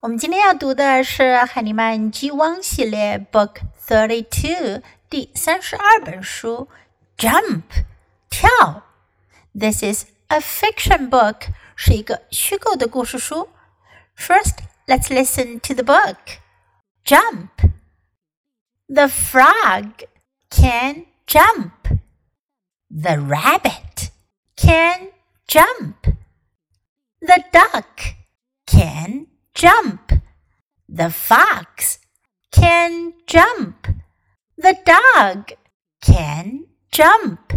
我们今天要读的是海尼曼 G 汪系列 Book Thirty Two 第三十二本书 Jump 跳。This is a fiction book，是一个虚构的故事书。First, let's listen to the book. Jump. The frog can jump. The rabbit can jump. The duck can jump. The fox can jump. The dog can jump.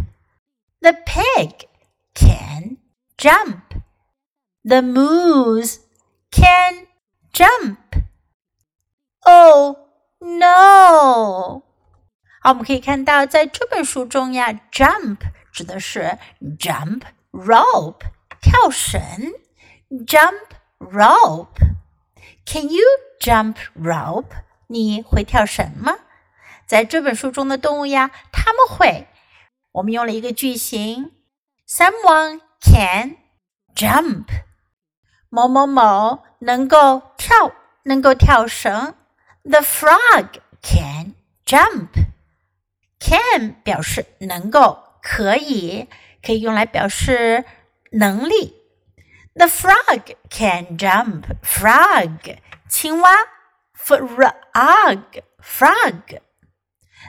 The pig can jump. The moose can jump. Oh no! 好，我们可以看到，在这本书中呀，jump 指的是 jump rope 跳绳，jump rope。 Can you jump rope？你会跳绳吗？在这本书中的动物呀，他们会。我们用了一个句型：Someone can jump。某某某能够跳，能够跳绳。The frog can jump。Can 表示能够，可以，可以用来表示能力。The frog can jump. Frog, 青蛙 frog, frog.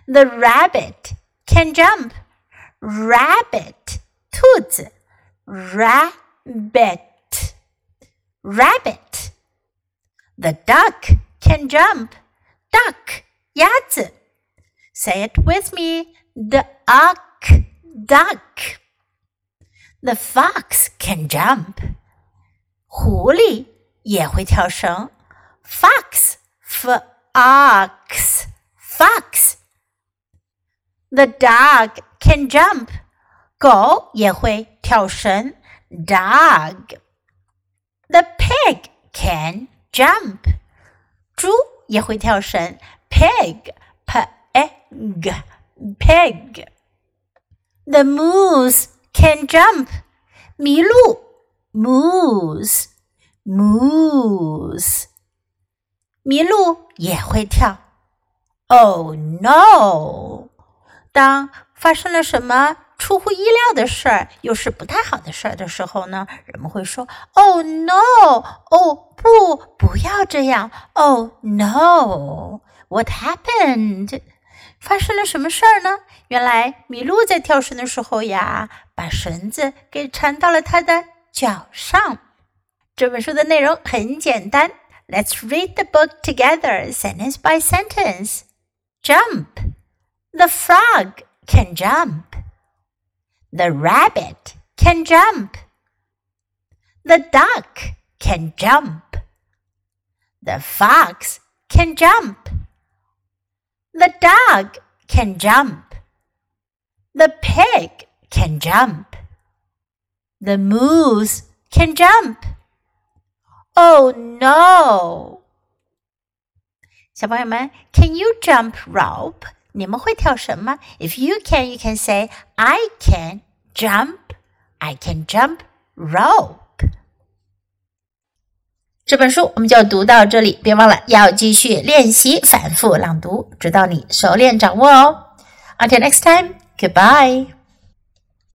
The rabbit can jump. Rabbit, 兔子 rabbit, rabbit. The duck can jump. Duck, 鸭子 Say it with me. Duck, duck. The fox can jump. 狐狸也会跳绳，fox fox fox。The dog can jump，狗也会跳绳，dog。The pig can jump，猪也会跳绳，pig pig pig。The moose can jump，麋鹿。moose moose，麋鹿也会跳。Oh no！当发生了什么出乎意料的事儿，又是不太好的事儿的时候呢？人们会说：“Oh no！哦不，不要这样！Oh no！What happened？” 发生了什么事儿呢？原来麋鹿在跳绳的时候呀，把绳子给缠到了它的。脚上。这本书的内容很简单。Let's read the book together, sentence by sentence. Jump. The frog can jump. The rabbit can jump. The duck can jump. The fox can jump. The dog can jump. The pig can jump. The moose can jump. Oh no! 小朋友们，Can you jump rope？你们会跳绳吗？If you can, you can say I can jump. I can jump rope. 这本书我们就读到这里，别忘了要继续练习反复朗读，直到你熟练掌握哦。Until next time, goodbye.